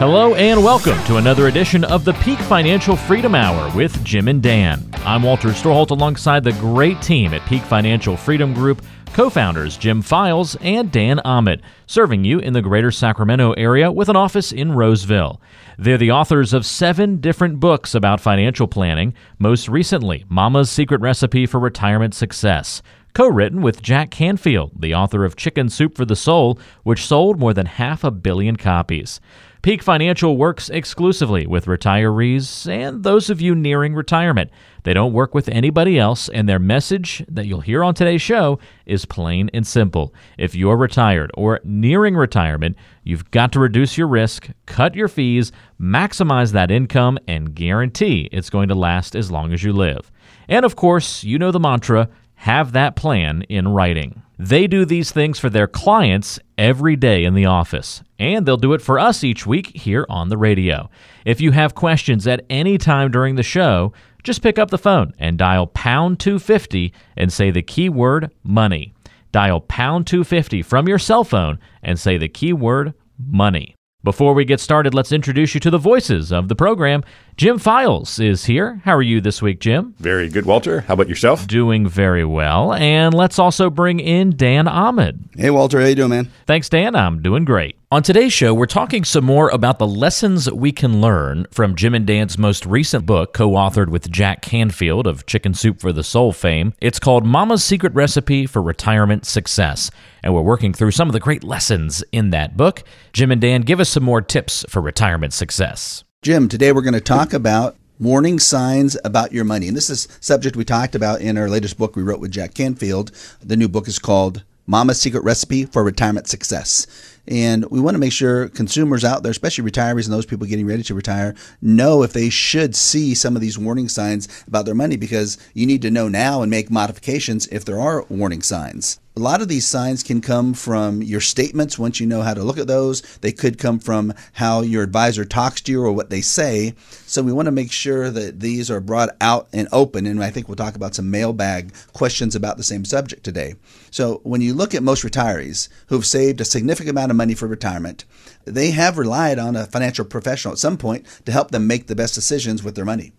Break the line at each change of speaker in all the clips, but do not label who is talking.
Hello and welcome to another edition of the Peak Financial Freedom Hour with Jim and Dan. I'm Walter Storholt alongside the great team at Peak Financial Freedom Group, co-founders Jim Files and Dan Ahmed, serving you in the greater Sacramento area with an office in Roseville. They're the authors of seven different books about financial planning, most recently Mama's Secret Recipe for Retirement Success co written with Jack Canfield, the author of Chicken Soup for the Soul, which sold more than half a billion copies. Peak Financial works exclusively with retirees and those of you nearing retirement. They don't work with anybody else, and their message that you'll hear on today's show is plain and simple. If you're retired or nearing retirement, you've got to reduce your risk, cut your fees, maximize that income, and guarantee it's going to last as long as you live. And of course, you know the mantra have that plan in writing. They do these things for their clients every day in the office, and they'll do it for us each week here on the radio. If you have questions at any time during the show, just pick up the phone and dial pound 250 and say the keyword money. Dial pound 250 from your cell phone and say the keyword money. Before we get started, let's introduce you to the voices of the program. Jim Files is here. How are you this week, Jim?
Very good, Walter. How about yourself?
Doing very well. And let's also bring in Dan Ahmed.
Hey, Walter. How you doing, man?
Thanks, Dan. I'm doing great. On today's show, we're talking some more about the lessons we can learn from Jim and Dan's most recent book, co authored with Jack Canfield of Chicken Soup for the Soul fame. It's called Mama's Secret Recipe for Retirement Success. And we're working through some of the great lessons in that book. Jim and Dan, give us some more tips for retirement success.
Jim, today we're going to talk about warning signs about your money. And this is subject we talked about in our latest book we wrote with Jack Canfield. The new book is called Mama's Secret Recipe for Retirement Success. And we want to make sure consumers out there, especially retirees and those people getting ready to retire, know if they should see some of these warning signs about their money because you need to know now and make modifications if there are warning signs. A lot of these signs can come from your statements once you know how to look at those. They could come from how your advisor talks to you or what they say. So we want to make sure that these are brought out and open. And I think we'll talk about some mailbag questions about the same subject today. So when you look at most retirees who've saved a significant amount of money for retirement, they have relied on a financial professional at some point to help them make the best decisions with their money.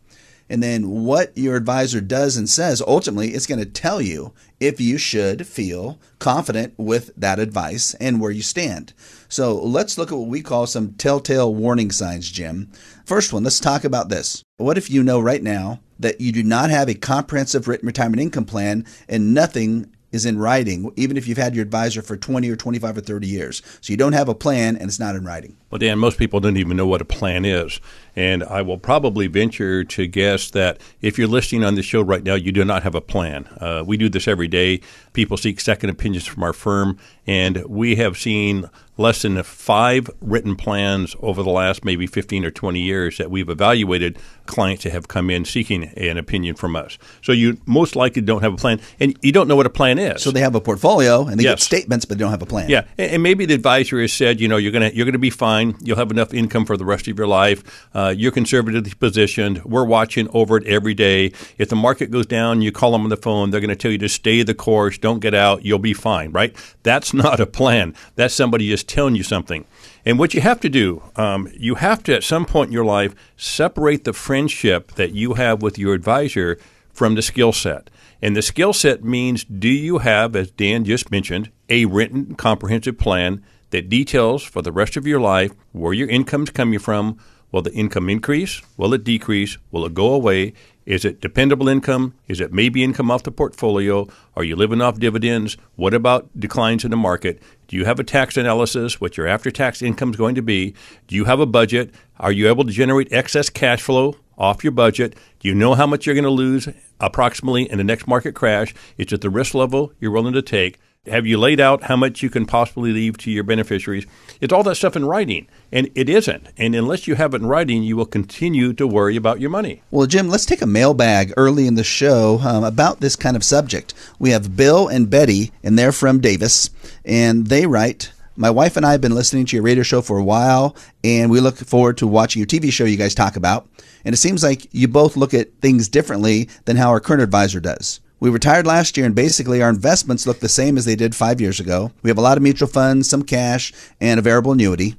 And then what your advisor does and says ultimately is going to tell you if you should feel confident with that advice and where you stand. So let's look at what we call some telltale warning signs, Jim. First one, let's talk about this. What if you know right now that you do not have a comprehensive written retirement income plan and nothing is in writing, even if you've had your advisor for 20 or 25 or 30 years. So you don't have a plan and it's not in writing.
Well, Dan, most people don't even know what a plan is. And I will probably venture to guess that if you're listening on the show right now, you do not have a plan. Uh, we do this every day. People seek second opinions from our firm, and we have seen less than five written plans over the last maybe 15 or 20 years that we've evaluated clients that have come in seeking an opinion from us. So you most likely don't have a plan, and you don't know what a plan is.
So they have a portfolio and they yes. get statements, but they don't have a plan.
Yeah, and maybe the advisor has said, you know, you're gonna you're gonna be fine. You'll have enough income for the rest of your life. Uh, you're conservatively positioned. We're watching over it every day. If the market goes down, you call them on the phone. They're going to tell you to stay the course. Don't get out. You'll be fine. Right? That's not a plan. That's somebody just telling you something. And what you have to do, um, you have to at some point in your life separate the friendship that you have with your advisor from the skill set. And the skill set means do you have, as Dan just mentioned, a written comprehensive plan that details for the rest of your life where your income's coming from. Will the income increase? Will it decrease? Will it go away? Is it dependable income? Is it maybe income off the portfolio? Are you living off dividends? What about declines in the market? Do you have a tax analysis, what your after tax income is going to be? Do you have a budget? Are you able to generate excess cash flow off your budget? Do you know how much you're going to lose approximately in the next market crash? Is it the risk level you're willing to take? Have you laid out how much you can possibly leave to your beneficiaries? It's all that stuff in writing, and it isn't. And unless you have it in writing, you will continue to worry about your money.
Well, Jim, let's take a mailbag early in the show um, about this kind of subject. We have Bill and Betty, and they're from Davis, and they write. My wife and I have been listening to your radio show for a while, and we look forward to watching your TV show you guys talk about. And it seems like you both look at things differently than how our current advisor does. We retired last year, and basically our investments look the same as they did five years ago. We have a lot of mutual funds, some cash, and a variable annuity.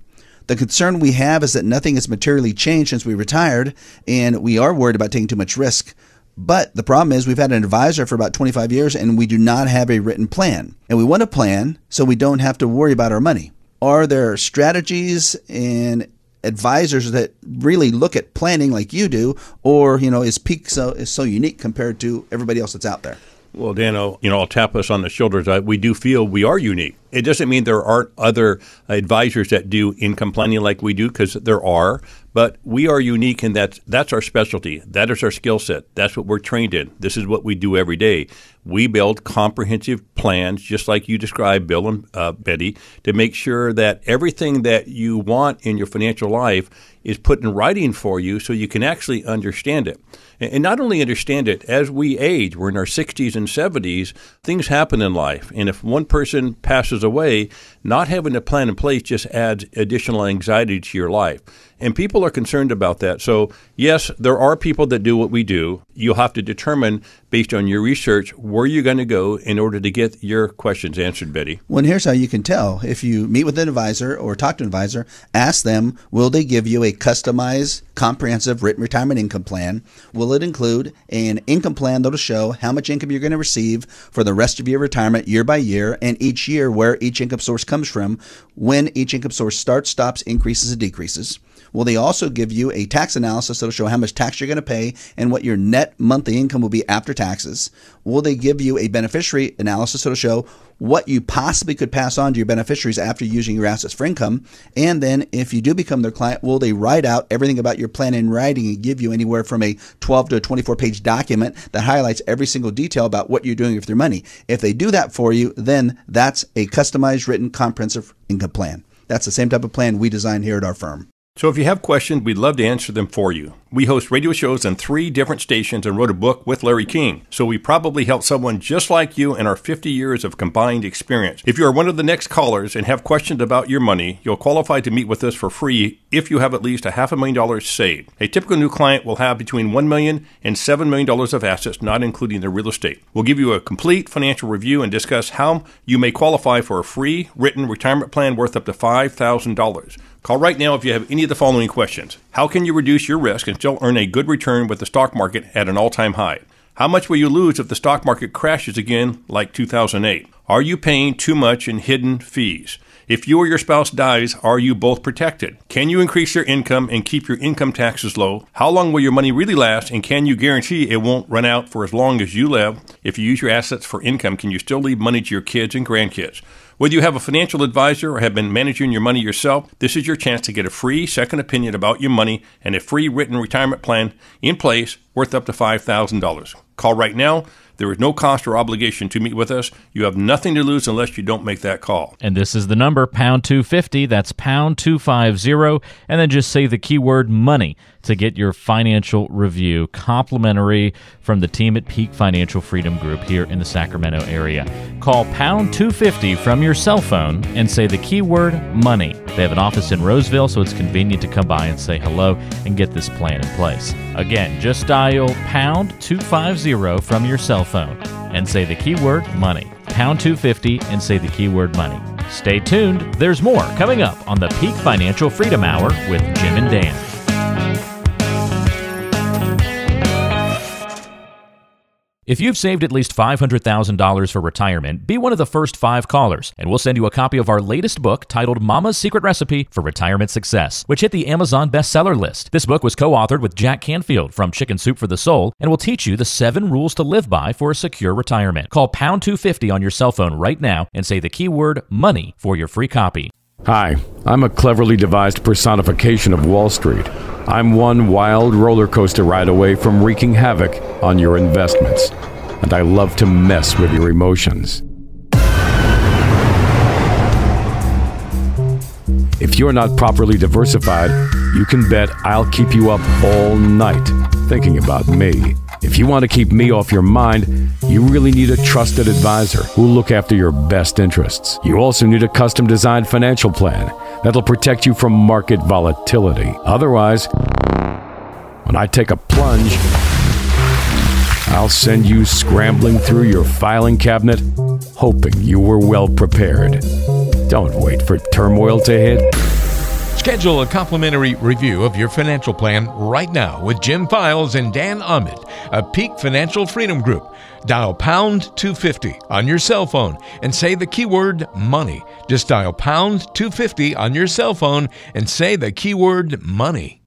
The concern we have is that nothing has materially changed since we retired, and we are worried about taking too much risk. But the problem is, we've had an advisor for about 25 years, and we do not have a written plan. And we want a plan so we don't have to worry about our money. Are there strategies and advisors that really look at planning like you do, or you know, is Peak so is so unique compared to everybody else that's out there?
Well, Dano, you know, I'll tap us on the shoulders. Uh, we do feel we are unique. It doesn't mean there aren't other advisors that do income planning like we do, because there are. But we are unique in that that's our specialty. That is our skill set. That's what we're trained in. This is what we do every day. We build comprehensive plans, just like you described, Bill and uh, Betty, to make sure that everything that you want in your financial life is put in writing for you so you can actually understand it. And not only understand it, as we age, we're in our 60s and 70s, things happen in life. And if one person passes away, not having a plan in place just adds additional anxiety to your life. And people are concerned about that. So, yes, there are people that do what we do. You'll have to determine, based on your research, where you're going to go in order to get your questions answered, Betty.
Well, here's how you can tell. If you meet with an advisor or talk to an advisor, ask them, will they give you a customized, comprehensive written retirement income plan? Will it include an income plan that'll show how much income you're going to receive for the rest of your retirement year by year and each year where each income source comes from, when each income source starts, stops, increases, and decreases? Will they also give you a tax analysis that'll show how much tax you're going to pay and what your net monthly income will be after taxes? Will they give you a beneficiary analysis that'll show what you possibly could pass on to your beneficiaries after using your assets for income? And then, if you do become their client, will they write out everything about your plan in writing and give you anywhere from a 12 to a 24 page document that highlights every single detail about what you're doing with your money? If they do that for you, then that's a customized, written, comprehensive income plan. That's the same type of plan we design here at our firm.
So if you have questions, we'd love to answer them for you. We host radio shows on three different stations and wrote a book with Larry King. So we probably helped someone just like you in our 50 years of combined experience. If you are one of the next callers and have questions about your money, you'll qualify to meet with us for free if you have at least a half a million dollars saved. A typical new client will have between $1 million and $7 million of assets, not including their real estate. We'll give you a complete financial review and discuss how you may qualify for a free written retirement plan worth up to $5,000. Call right now if you have any of the following questions. How can you reduce your risk and still earn a good return with the stock market at an all time high? How much will you lose if the stock market crashes again like 2008? Are you paying too much in hidden fees? If you or your spouse dies, are you both protected? Can you increase your income and keep your income taxes low? How long will your money really last? And can you guarantee it won't run out for as long as you live? If you use your assets for income, can you still leave money to your kids and grandkids? Whether you have a financial advisor or have been managing your money yourself, this is your chance to get a free second opinion about your money and a free written retirement plan in place worth up to $5,000. Call right now. There is no cost or obligation to meet with us. You have nothing to lose unless you don't make that call.
And this is the number, pound 250. That's pound 250. And then just say the keyword money to get your financial review complimentary from the team at Peak Financial Freedom Group here in the Sacramento area. Call pound 250 from your cell phone and say the keyword money. They have an office in Roseville, so it's convenient to come by and say hello and get this plan in place. Again, just dial pound 250 from your cell phone and say the keyword money. Pound 250 and say the keyword money. Stay tuned, there's more coming up on the Peak Financial Freedom Hour with Jim and Dan. If you've saved at least $500,000 for retirement, be one of the first five callers, and we'll send you a copy of our latest book titled Mama's Secret Recipe for Retirement Success, which hit the Amazon bestseller list. This book was co authored with Jack Canfield from Chicken Soup for the Soul and will teach you the seven rules to live by for a secure retirement. Call pound 250 on your cell phone right now and say the keyword money for your free copy.
Hi, I'm a cleverly devised personification of Wall Street. I'm one wild roller coaster ride away from wreaking havoc on your investments, and I love to mess with your emotions. If you're not properly diversified, you can bet I'll keep you up all night thinking about me. If you want to keep me off your mind, you really need a trusted advisor who will look after your best interests. You also need a custom designed financial plan that'll protect you from market volatility. Otherwise, when I take a plunge, I'll send you scrambling through your filing cabinet, hoping you were well prepared. Don't wait for turmoil to hit.
Schedule a complimentary review of your financial plan right now with Jim Files and Dan Ahmed, a Peak Financial Freedom Group. Dial pound 250 on your cell phone and say the keyword money. Just dial pound 250 on your cell phone and say the keyword money.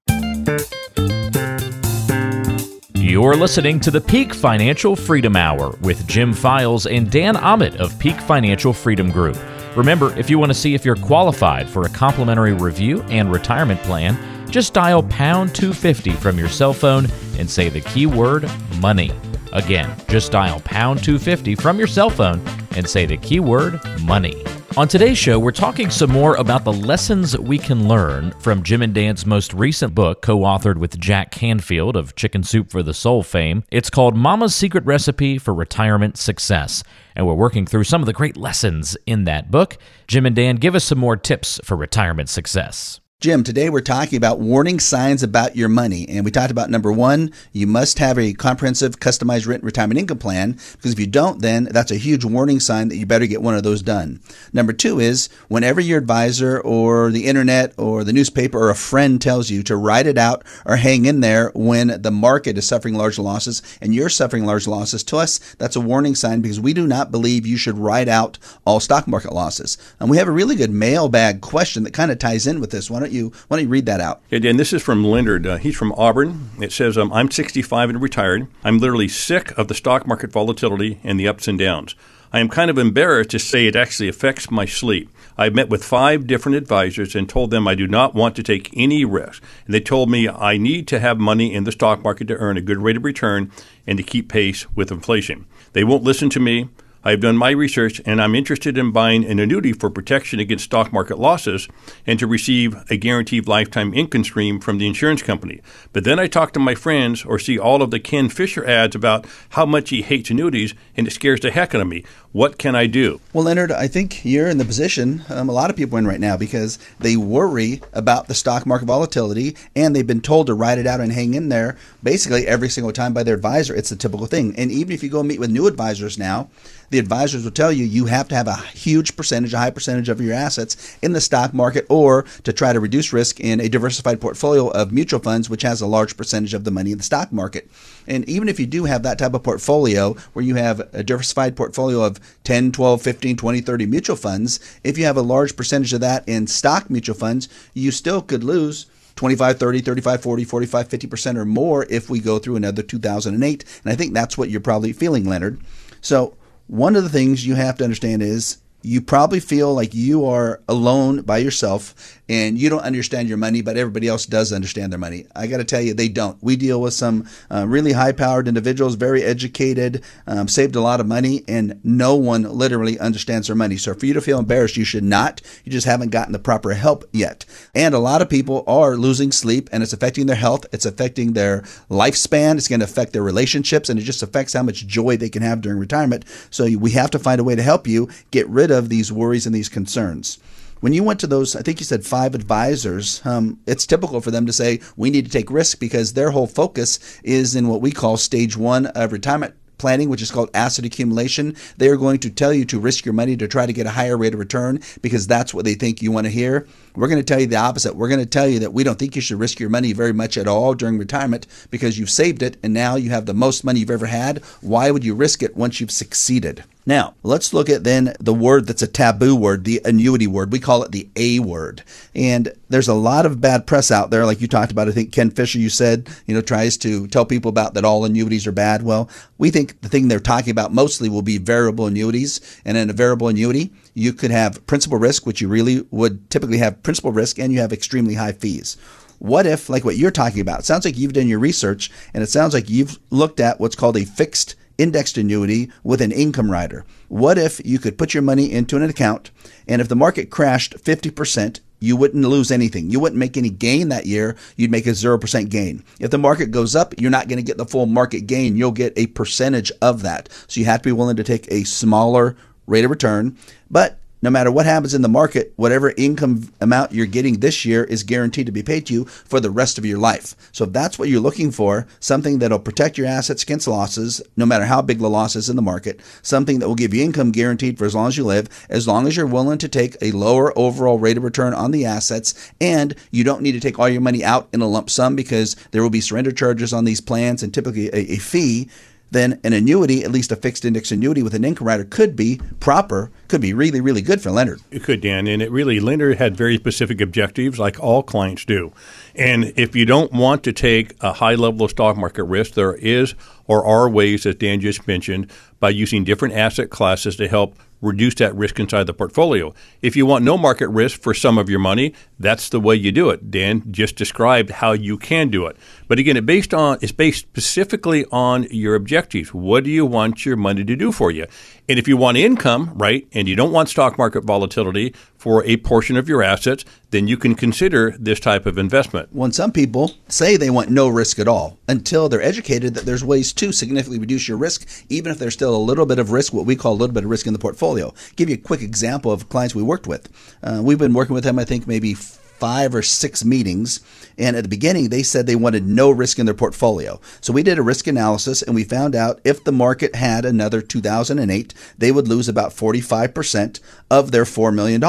You're listening to the Peak Financial Freedom Hour with Jim Files and Dan Ahmed of Peak Financial Freedom Group. Remember, if you want to see if you're qualified for a complimentary review and retirement plan, just dial pound 250 from your cell phone and say the keyword money. Again, just dial pound 250 from your cell phone and say the keyword money. On today's show, we're talking some more about the lessons we can learn from Jim and Dan's most recent book, co authored with Jack Canfield of Chicken Soup for the Soul fame. It's called Mama's Secret Recipe for Retirement Success. And we're working through some of the great lessons in that book. Jim and Dan, give us some more tips for retirement success.
Jim, today we're talking about warning signs about your money. And we talked about number one, you must have a comprehensive, customized rent retirement income plan, because if you don't, then that's a huge warning sign that you better get one of those done. Number two is whenever your advisor or the internet or the newspaper or a friend tells you to write it out or hang in there when the market is suffering large losses and you're suffering large losses, to us, that's a warning sign because we do not believe you should write out all stock market losses. And we have a really good mailbag question that kind of ties in with this. Why don't why don't you read that out?
And, this is from Leonard. Uh, he's from Auburn. It says, um, "I'm 65 and retired. I'm literally sick of the stock market volatility and the ups and downs. I am kind of embarrassed to say it actually affects my sleep. I've met with five different advisors and told them I do not want to take any risk. And they told me I need to have money in the stock market to earn a good rate of return and to keep pace with inflation. They won't listen to me. I've done my research and I'm interested in buying an annuity for protection against stock market losses and to receive a guaranteed lifetime income stream from the insurance company. But then I talk to my friends or see all of the Ken Fisher ads about how much he hates annuities and it scares the heck out of me. What can I do?
Well, Leonard, I think you're in the position um, a lot of people are in right now because they worry about the stock market volatility and they've been told to ride it out and hang in there basically every single time by their advisor. It's the typical thing. And even if you go meet with new advisors now, the advisors will tell you you have to have a huge percentage, a high percentage of your assets in the stock market or to try to reduce risk in a diversified portfolio of mutual funds, which has a large percentage of the money in the stock market. And even if you do have that type of portfolio where you have a diversified portfolio of 10, 12, 15, 20, 30 mutual funds, if you have a large percentage of that in stock mutual funds, you still could lose 25, 30, 35, 40, 45, 50% or more if we go through another 2008. And I think that's what you're probably feeling, Leonard. So, one of the things you have to understand is you probably feel like you are alone by yourself and you don't understand your money, but everybody else does understand their money. I got to tell you, they don't. We deal with some uh, really high powered individuals, very educated, um, saved a lot of money, and no one literally understands their money. So for you to feel embarrassed, you should not. You just haven't gotten the proper help yet. And a lot of people are losing sleep, and it's affecting their health, it's affecting their lifespan, it's going to affect their relationships, and it just affects how much joy they can have during retirement. So we have to find a way to help you get rid of these worries and these concerns when you went to those, I think you said five advisors, um, it's typical for them to say, we need to take risk because their whole focus is in what we call stage one of retirement planning, which is called asset accumulation. They are going to tell you to risk your money to try to get a higher rate of return because that's what they think you want to hear. We're going to tell you the opposite. We're going to tell you that we don't think you should risk your money very much at all during retirement because you've saved it and now you have the most money you've ever had. Why would you risk it once you've succeeded? Now, let's look at then the word that's a taboo word, the annuity word. We call it the A word. And there's a lot of bad press out there, like you talked about. I think Ken Fisher, you said, you know, tries to tell people about that all annuities are bad. Well, we think the thing they're talking about mostly will be variable annuities. And in a variable annuity, you could have principal risk, which you really would typically have principal risk, and you have extremely high fees. What if, like what you're talking about, sounds like you've done your research and it sounds like you've looked at what's called a fixed indexed annuity with an income rider. What if you could put your money into an account and if the market crashed 50%, you wouldn't lose anything. You wouldn't make any gain that year. You'd make a 0% gain. If the market goes up, you're not going to get the full market gain. You'll get a percentage of that. So you have to be willing to take a smaller rate of return. But no matter what happens in the market, whatever income amount you're getting this year is guaranteed to be paid to you for the rest of your life. So if that's what you're looking for, something that'll protect your assets against losses, no matter how big the loss is in the market, something that will give you income guaranteed for as long as you live, as long as you're willing to take a lower overall rate of return on the assets, and you don't need to take all your money out in a lump sum because there will be surrender charges on these plans and typically a, a fee then an annuity, at least a fixed index annuity with an income rider, could be proper, could be really, really good for Leonard.
It could, Dan. And it really, Leonard had very specific objectives, like all clients do. And if you don't want to take a high level of stock market risk, there is or are ways, as Dan just mentioned, by using different asset classes to help reduce that risk inside the portfolio. If you want no market risk for some of your money, that's the way you do it. Dan just described how you can do it. But again, it based on it's based specifically on your objectives. What do you want your money to do for you? And if you want income, right, and you don't want stock market volatility for a portion of your assets, then you can consider this type of investment.
When some people say they want no risk at all until they're educated that there's ways to significantly reduce your risk, even if there's still a little bit of risk, what we call a little bit of risk in the portfolio. give you a quick example of clients we worked with. Uh, we've been working with them, I think, maybe five or six meetings. And at the beginning, they said they wanted no risk in their portfolio. So we did a risk analysis and we found out if the market had another 2008, they would lose about 45% of their $4 million.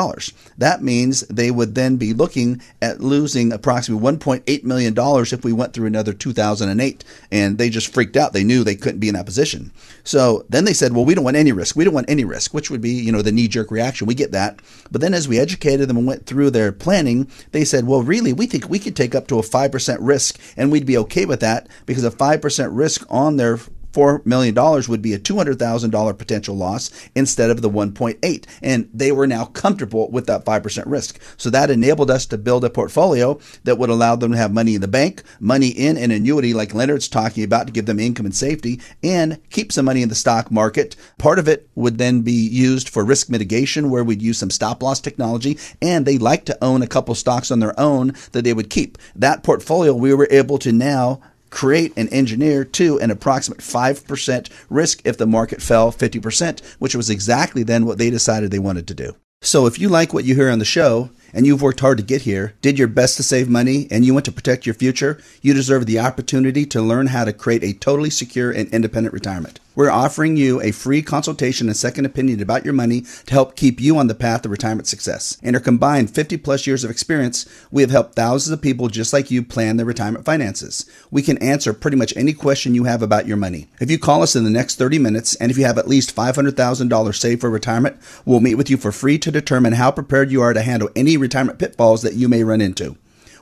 That means they would then be looking at losing approximately $1.8 million if we went through another 2008. And they just freaked out. They knew they couldn't be in that position. So then they said, well, we don't want any risk. We don't want any risk, which would be, you know, the knee jerk reaction. We get that. But then as we educated them and went through their planning, they said, well, really, we think we could take up to a 5% risk and we'd be okay with that because a 5% risk on their $4 million would be a $200,000 potential loss instead of the 1.8. And they were now comfortable with that 5% risk. So that enabled us to build a portfolio that would allow them to have money in the bank, money in an annuity like Leonard's talking about to give them income and safety, and keep some money in the stock market. Part of it would then be used for risk mitigation, where we'd use some stop loss technology. And they like to own a couple stocks on their own that they would keep. That portfolio we were able to now create and engineer to an approximate 5% risk if the market fell 50%, which was exactly then what they decided they wanted to do. So if you like what you hear on the show, and you've worked hard to get here, did your best to save money, and you want to protect your future, you deserve the opportunity to learn how to create a totally secure and independent retirement. We're offering you a free consultation and second opinion about your money to help keep you on the path of retirement success. In our combined 50 plus years of experience, we have helped thousands of people just like you plan their retirement finances. We can answer pretty much any question you have about your money. If you call us in the next 30 minutes and if you have at least $500,000 saved for retirement, we'll meet with you for free to determine how prepared you are to handle any retirement pitfalls that you may run into.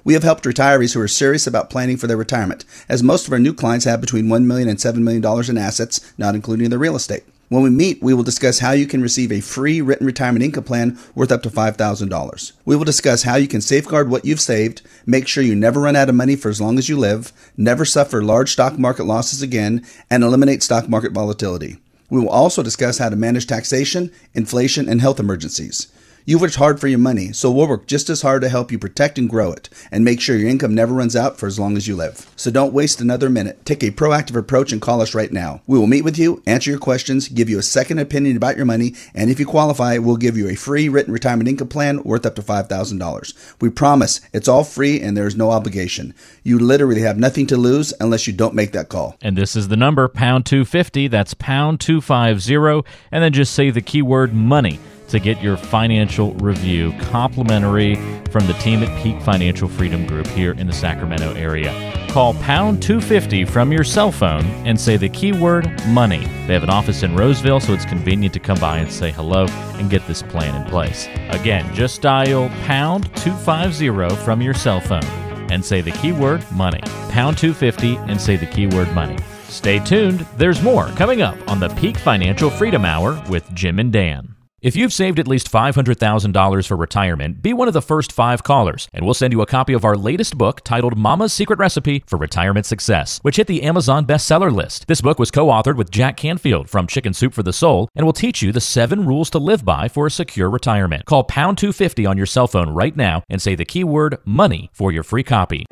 We have helped retirees who are serious about planning for their retirement, as most of our new clients have between $1 million and $7 million in assets, not including their real estate. When we meet, we will discuss how you can receive a free written retirement income plan worth up to $5,000. We will discuss how you can safeguard what you've saved, make sure you never run out of money for as long as you live, never suffer large stock market losses again, and eliminate stock market volatility. We will also discuss how to manage taxation, inflation, and health emergencies. You've worked hard for your money, so we'll work just as hard to help you protect and grow it and make sure your income never runs out for as long as you live. So don't waste another minute. Take a proactive approach and call us right now. We will meet with you, answer your questions, give you a second opinion about your money, and if you qualify, we'll give you a free written retirement income plan worth up to $5,000. We promise it's all free and there's no obligation. You literally have nothing to lose unless you don't make that call.
And this is the number, pound 250. That's pound 250. And then just say the keyword money to get your financial review complimentary from the team at Peak Financial Freedom Group here in the Sacramento area. Call pound 250 from your cell phone and say the keyword money. They have an office in Roseville, so it's convenient to come by and say hello and get this plan in place. Again, just dial pound 250 from your cell phone and say the keyword money. Pound 250 and say the keyword money. Stay tuned, there's more coming up on the Peak Financial Freedom Hour with Jim and Dan. If you've saved at least $500,000 for retirement, be one of the first five callers, and we'll send you a copy of our latest book titled Mama's Secret Recipe for Retirement Success, which hit the Amazon bestseller list. This book was co authored with Jack Canfield from Chicken Soup for the Soul and will teach you the seven rules to live by for a secure retirement. Call pound 250 on your cell phone right now and say the keyword money for your free copy.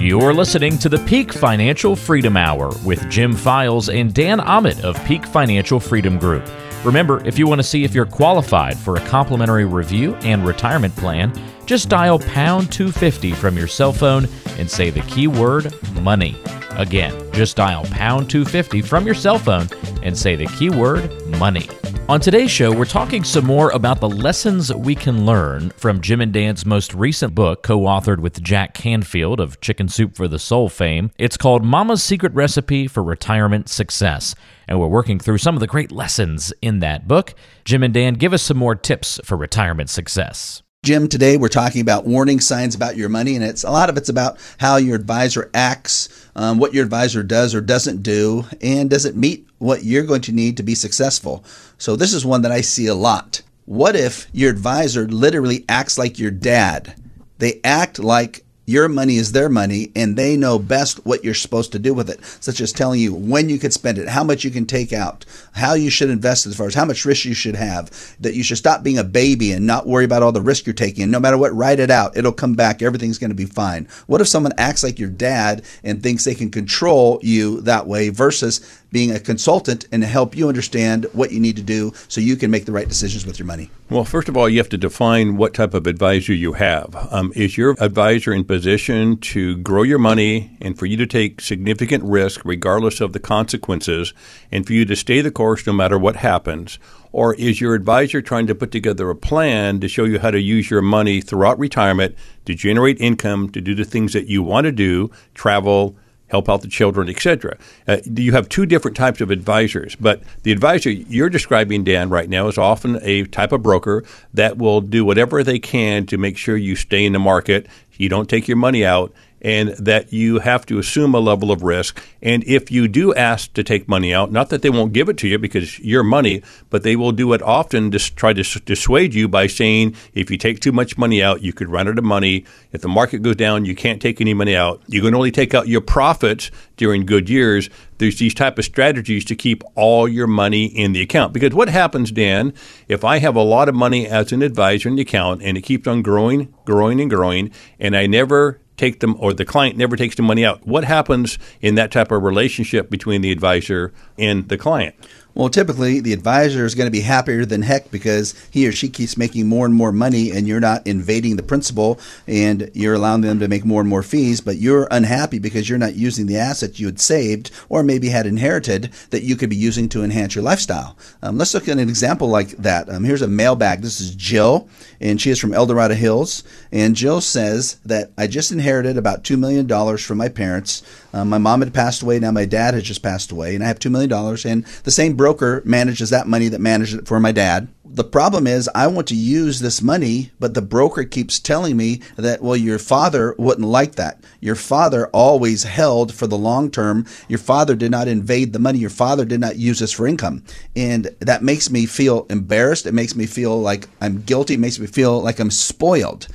You're listening to the Peak Financial Freedom Hour with Jim Files and Dan Ahmed of Peak Financial Freedom Group. Remember, if you want to see if you're qualified for a complimentary review and retirement plan, just dial pound 250 from your cell phone and say the keyword money. Again, just dial pound 250 from your cell phone and say the keyword money. On today's show, we're talking some more about the lessons we can learn from Jim and Dan's most recent book, co authored with Jack Canfield of Chicken Soup for the Soul fame. It's called Mama's Secret Recipe for Retirement Success. And we're working through some of the great lessons in that book. Jim and Dan, give us some more tips for retirement success.
Jim, today we're talking about warning signs about your money, and it's a lot of it's about how your advisor acts, um, what your advisor does or doesn't do, and does it meet what you're going to need to be successful. So this is one that I see a lot. What if your advisor literally acts like your dad? They act like your money is their money, and they know best what you're supposed to do with it, such as telling you when you can spend it, how much you can take out, how you should invest as far as how much risk you should have, that you should stop being a baby and not worry about all the risk you're taking. And no matter what, write it out. It'll come back. Everything's going to be fine. What if someone acts like your dad and thinks they can control you that way versus being a consultant and to help you understand what you need to do so you can make the right decisions with your money?
Well, first of all, you have to define what type of advisor you have. Um, is your advisor in position to grow your money and for you to take significant risk regardless of the consequences and for you to stay the course no matter what happens? Or is your advisor trying to put together a plan to show you how to use your money throughout retirement to generate income, to do the things that you want to do, travel, help out the children, etc. Uh, you have two different types of advisors, but the advisor you're describing, Dan, right now is often a type of broker that will do whatever they can to make sure you stay in the market, you don't take your money out, and that you have to assume a level of risk. And if you do ask to take money out, not that they won't give it to you because your money, but they will do it often to try to dissuade you by saying if you take too much money out, you could run out of money. If the market goes down, you can't take any money out. You can only take out your profits during good years. There's these type of strategies to keep all your money in the account. Because what happens, Dan, if I have a lot of money as an advisor in the account and it keeps on growing, growing, and growing, and I never take them or the client never takes the money out. What happens in that type of relationship between the advisor and the client?
Well, typically the advisor is going to be happier than heck because he or she keeps making more and more money and you're not invading the principal and you're allowing them to make more and more fees, but you're unhappy because you're not using the assets you had saved or maybe had inherited that you could be using to enhance your lifestyle. Um, let's look at an example like that. Um, here's a mailbag. This is Jill, and she is from El Dorado Hills. And Jill says that I just inherited about $2 million from my parents. Um, my mom had passed away. Now my dad has just passed away, and I have $2 million. And the same broker manages that money that managed it for my dad. The problem is, I want to use this money, but the broker keeps telling me that, well, your father wouldn't like that. Your father always held for the long term. Your father did not invade the money. Your father did not use this for income. And that makes me feel embarrassed. It makes me feel like I'm guilty. It makes me feel like I'm spoiled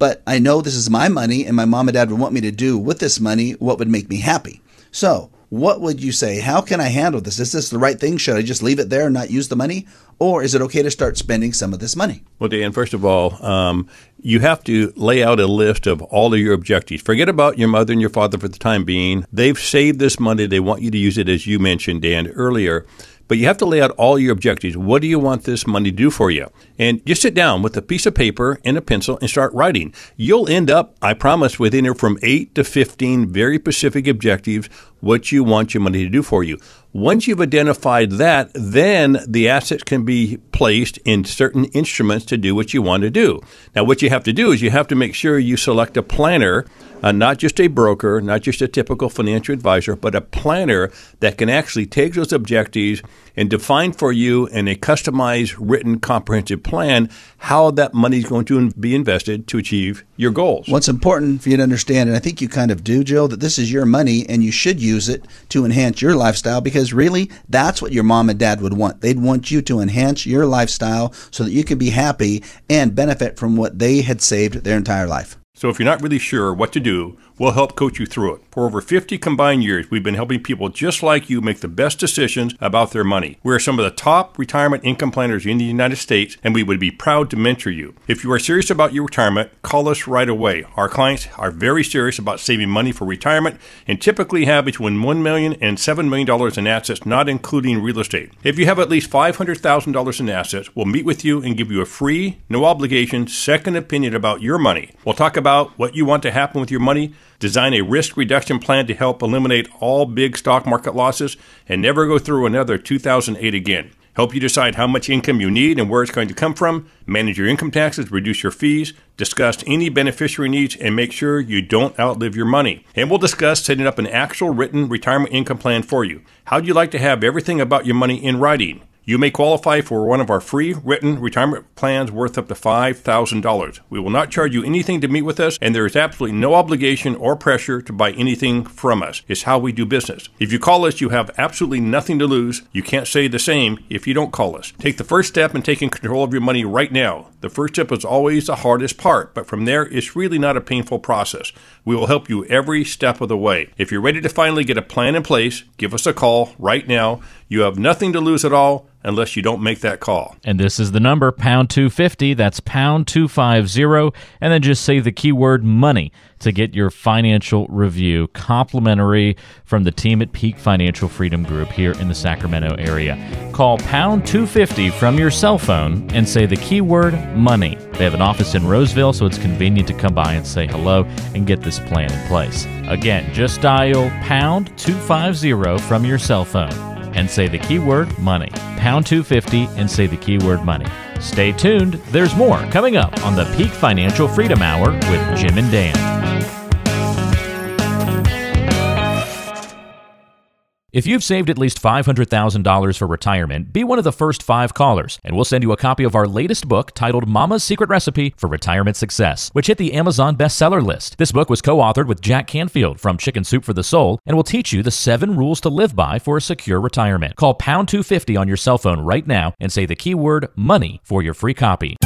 but I know this is my money and my mom and dad would want me to do with this money what would make me happy. So, what would you say? How can I handle this? Is this the right thing? Should I just leave it there and not use the money? Or is it okay to start spending some of this money?
Well, Dan, first of all, um, you have to lay out a list of all of your objectives. Forget about your mother and your father for the time being. They've saved this money. They want you to use it, as you mentioned, Dan, earlier. But you have to lay out all your objectives. What do you want this money to do for you? And just sit down with a piece of paper and a pencil and start writing. You'll end up, I promise, with anywhere from 8 to 15 very specific objectives what you want your money to do for you. Once you've identified that, then the assets can be placed in certain instruments to do what you want to do. Now, what you have to do is you have to make sure you select a planner uh, not just a broker, not just a typical financial advisor, but a planner that can actually take those objectives and define for you in a customized, written, comprehensive plan how that money is going to be invested to achieve your goals.
What's important for you to understand, and I think you kind of do, Jill, that this is your money and you should use it to enhance your lifestyle because because really that's what your mom and dad would want. They'd want you to enhance your lifestyle so that you can be happy and benefit from what they had saved their entire life.
So if you're not really sure what to do, we'll help coach you through it. For over 50 combined years, we've been helping people just like you make the best decisions about their money. We are some of the top retirement income planners in the United States, and we would be proud to mentor you. If you are serious about your retirement, call us right away. Our clients are very serious about saving money for retirement and typically have between $1 million and $7 million in assets, not including real estate. If you have at least $500,000 in assets, we'll meet with you and give you a free, no obligation, second opinion about your money. We'll talk about about what you want to happen with your money, design a risk reduction plan to help eliminate all big stock market losses, and never go through another 2008 again. Help you decide how much income you need and where it's going to come from, manage your income taxes, reduce your fees, discuss any beneficiary needs, and make sure you don't outlive your money. And we'll discuss setting up an actual written retirement income plan for you. How'd you like to have everything about your money in writing? You may qualify for one of our free written retirement plans worth up to $5,000. We will not charge you anything to meet with us, and there is absolutely no obligation or pressure to buy anything from us. It's how we do business. If you call us, you have absolutely nothing to lose. You can't say the same if you don't call us. Take the first step in taking control of your money right now. The first step is always the hardest part, but from there, it's really not a painful process. We will help you every step of the way. If you're ready to finally get a plan in place, give us a call right now. You have nothing to lose at all unless you don't make that call.
And this is the number, pound 250. That's pound 250. And then just say the keyword money to get your financial review complimentary from the team at Peak Financial Freedom Group here in the Sacramento area. Call pound 250 from your cell phone and say the keyword money. They have an office in Roseville, so it's convenient to come by and say hello and get this plan in place. Again, just dial pound 250 from your cell phone and say the keyword money. Pound 250 and say the keyword money. Stay tuned. There's more coming up on the Peak Financial Freedom Hour with Jim and Dan. If you've saved at least $500,000 for retirement, be one of the first five callers, and we'll send you a copy of our latest book titled Mama's Secret Recipe for Retirement Success, which hit the Amazon bestseller list. This book was co authored with Jack Canfield from Chicken Soup for the Soul and will teach you the seven rules to live by for a secure retirement. Call pound 250 on your cell phone right now and say the keyword money for your free copy.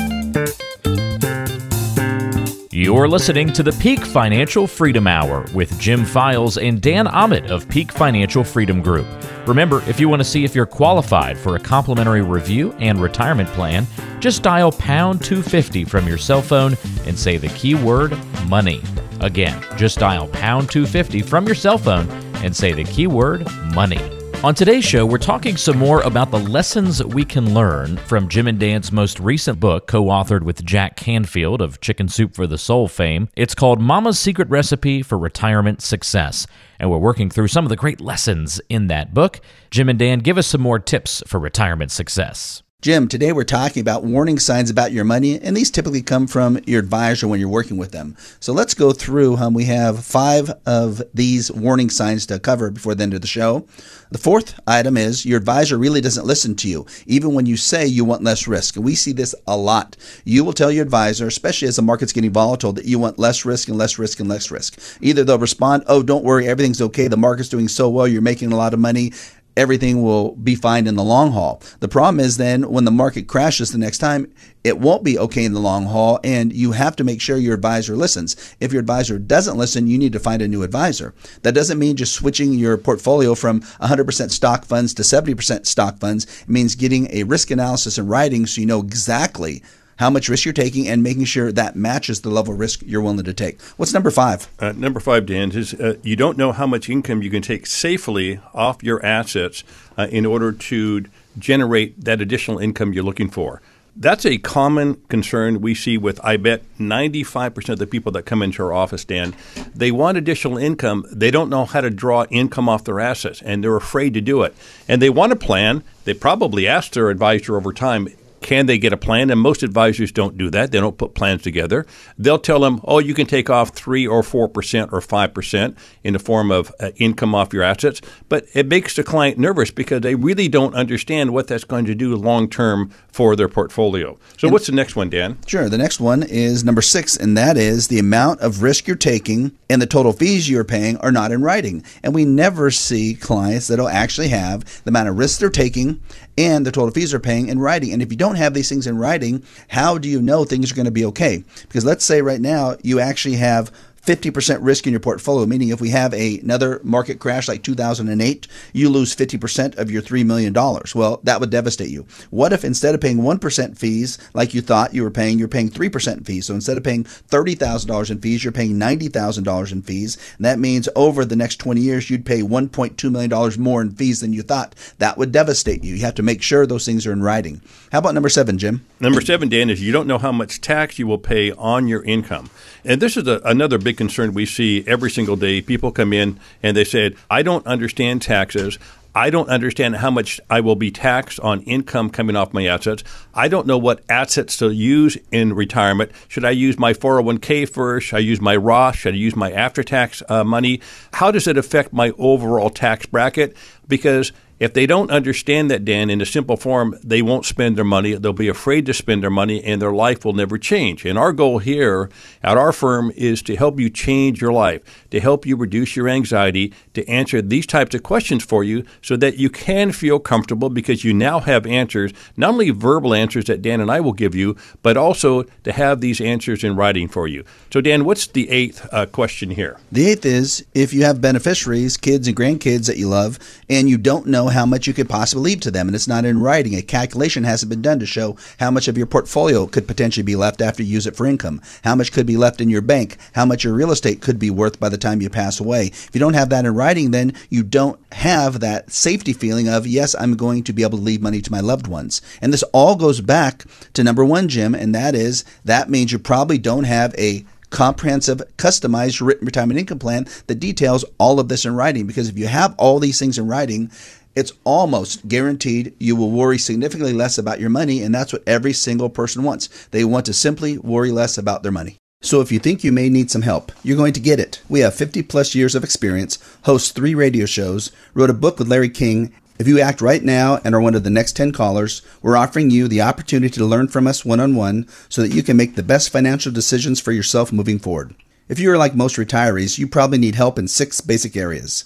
You're listening to the Peak Financial Freedom Hour with Jim Files and Dan Ahmed of Peak Financial Freedom Group. Remember, if you want to see if you're qualified for a complimentary review and retirement plan, just dial pound 250 from your cell phone and say the keyword money. Again, just dial pound 250 from your cell phone and say the keyword money. On today's show, we're talking some more about the lessons we can learn from Jim and Dan's most recent book, co authored with Jack Canfield of Chicken Soup for the Soul fame. It's called Mama's Secret Recipe for Retirement Success. And we're working through some of the great lessons in that book. Jim and Dan, give us some more tips for retirement success.
Jim, today we're talking about warning signs about your money, and these typically come from your advisor when you're working with them. So let's go through. Um, we have five of these warning signs to cover before the end of the show. The fourth item is your advisor really doesn't listen to you, even when you say you want less risk. And we see this a lot. You will tell your advisor, especially as the market's getting volatile, that you want less risk and less risk and less risk. Either they'll respond, oh, don't worry, everything's okay, the market's doing so well, you're making a lot of money, everything will be fine in the long haul. The problem is then when the market crashes the next time, it won't be okay in the long haul, and you have to make sure your advisor listens. If your advisor doesn't listen, you need to find a new advisor. That doesn't mean just switching your portfolio from 100% stock funds to 70% stock funds. It means getting a risk analysis in writing so you know exactly how much risk you're taking, and making sure that matches the level of risk you're willing to take. What's number five?
Uh, number five, Dan, is uh, you don't know how much income you can take safely off your assets uh, in order to generate that additional income you're looking for. That's a common concern we see with, I bet, 95% of the people that come into our office, Dan. They want additional income. They don't know how to draw income off their assets, and they're afraid to do it. And they want a plan. They probably asked their advisor over time, Can they get a plan? And most advisors don't do that. They don't put plans together. They'll tell them, oh, you can take off 3 or 4% or 5% in the form of uh, income off your assets. But it makes the client nervous because they really don't understand what that's going to do long term for their portfolio. So, and what's the next one, Dan?
Sure. The next one is number six, and that is the amount of risk you're taking and the total fees you're paying are not in writing. And we never see clients that'll actually have the amount of risk they're taking and the total fees they're paying in writing. And if you don't have these things in writing, how do you know things are going to be okay? Because let's say right now you actually have 50% risk in your portfolio, meaning if we have a, another market crash like 2008, you lose 50% of your $3 million. Well, that would devastate you. What if instead of paying 1% fees like you thought you were paying, you're paying 3% fees? So instead of paying $30,000 in fees, you're paying $90,000 in fees. And that means over the next 20 years, you'd pay $1.2 million more in fees than you thought. That would devastate you. You have to make sure those things are in writing. How about number seven, Jim?
Number seven, Dan, is you don't know how much tax you will pay on your income. And this is a, another big concern we see every single day. People come in and they said, I don't understand taxes. I don't understand how much I will be taxed on income coming off my assets. I don't know what assets to use in retirement. Should I use my 401k first? Should I use my Roth? Should I use my after tax uh, money? How does it affect my overall tax bracket? Because if they don't understand that, Dan, in a simple form, they won't spend their money. They'll be afraid to spend their money, and their life will never change. And our goal here at our firm is to help you change your life, to help you reduce your anxiety, to answer these types of questions for you so that you can feel comfortable because you now have answers, not only verbal answers that Dan and I will give you, but also to have these answers in writing for you. So, Dan, what's the eighth uh, question here?
The eighth is if you have beneficiaries, kids and grandkids that you love, and you don't know how much you could possibly leave to them, and it's not in writing. A calculation hasn't been done to show how much of your portfolio could potentially be left after you use it for income, how much could be left in your bank, how much your real estate could be worth by the time you pass away. If you don't have that in writing, then you don't have that safety feeling of, yes, I'm going to be able to leave money to my loved ones. And this all goes back to number one, Jim, and that is that means you probably don't have a comprehensive, customized written retirement income plan that details all of this in writing. Because if you have all these things in writing, it's almost guaranteed you will worry significantly less about your money, and that's what every single person wants. They want to simply worry less about their money. So if you think you may need some help, you're going to get it. We have 50 plus years of experience, host three radio shows, wrote a book with Larry King. If you act right now and are one of the next 10 callers, we're offering you the opportunity to learn from us one on one so that you can make the best financial decisions for yourself moving forward. If you are like most retirees, you probably need help in six basic areas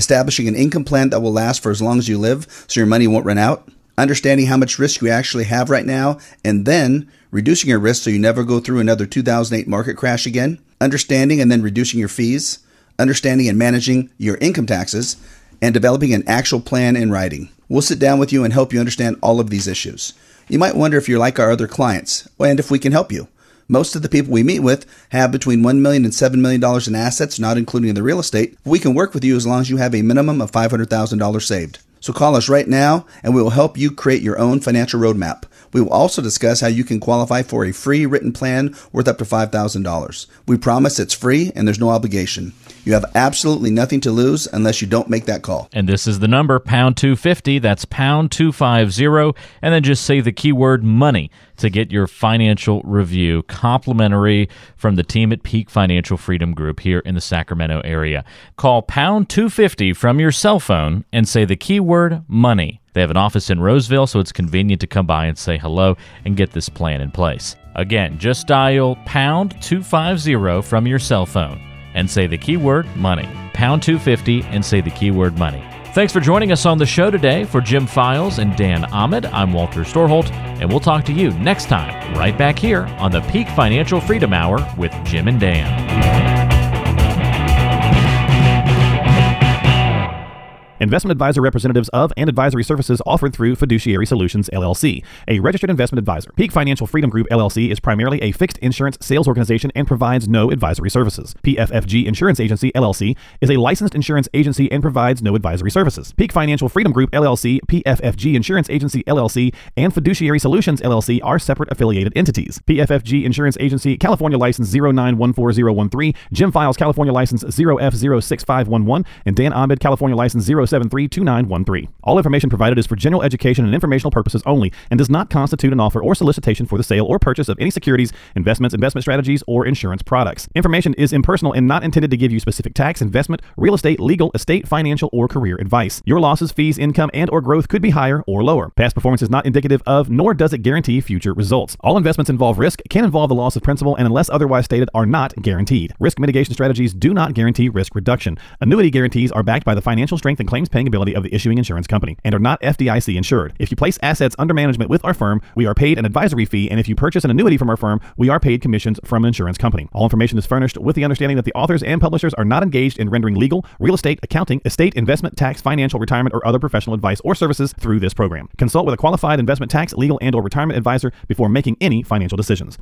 establishing an income plan that will last for as long as you live so your money won't run out, understanding how much risk you actually have right now, and then reducing your risk so you never go through another 2008 market crash again, understanding and then reducing your fees, understanding and managing your income taxes, and developing an actual plan in writing. We'll sit down with you and help you understand all of these issues. You might wonder if you're like our other clients and if we can help you. Most of the people we meet with have between $1 million and $7 million in assets, not including the real estate. We can work with you as long as you have a minimum of $500,000 saved. So call us right now and we will help you create your own financial roadmap. We will also discuss how you can qualify for a free written plan worth up to $5,000. We promise it's free and there's no obligation. You have absolutely nothing to lose unless you don't make that call.
And this is the number, pound 250. That's pound 250. And then just say the keyword money to get your financial review complimentary from the team at Peak Financial Freedom Group here in the Sacramento area. Call pound 250 from your cell phone and say the keyword money. They have an office in Roseville, so it's convenient to come by and say hello and get this plan in place. Again, just dial pound 250 from your cell phone and say the keyword money. Pound 250 and say the keyword money. Thanks for joining us on the show today. For Jim Files and Dan Ahmed, I'm Walter Storholt, and we'll talk to you next time, right back here on the Peak Financial Freedom Hour with Jim and Dan.
Investment advisor representatives of and advisory services offered through Fiduciary Solutions LLC, a registered investment advisor. Peak Financial Freedom Group LLC is primarily a fixed insurance sales organization and provides no advisory services. PFFG Insurance Agency LLC is a licensed insurance agency and provides no advisory services. Peak Financial Freedom Group LLC, PFFG Insurance Agency LLC, and Fiduciary Solutions LLC are separate affiliated entities. PFFG Insurance Agency, California license 0914013, Jim Files, California license 0F06511, and Dan Ahmed, California license 0 473 2913. All information provided is for general education and informational purposes only and does not constitute an offer or solicitation for the sale or purchase of any securities, investments, investment strategies, or insurance products. Information is impersonal and not intended to give you specific tax, investment, real estate, legal, estate, financial, or career advice. Your losses, fees, income, and or growth could be higher or lower. Past performance is not indicative of, nor does it guarantee future results. All investments involve risk, can involve the loss of principal, and unless otherwise stated, are not guaranteed. Risk mitigation strategies do not guarantee risk reduction. Annuity guarantees are backed by the financial strength and claims paying ability of the issuing insurance company and are not FDIC insured. If you place assets under management with our firm, we are paid an advisory fee, and if you purchase an annuity from our firm, we are paid commissions from an insurance company. All information is furnished with the understanding that the authors and publishers are not engaged in rendering legal, real estate, accounting, estate, investment, tax, financial, retirement, or other professional advice or services through this program. Consult with a qualified investment tax, legal, and or retirement advisor before making any financial decisions.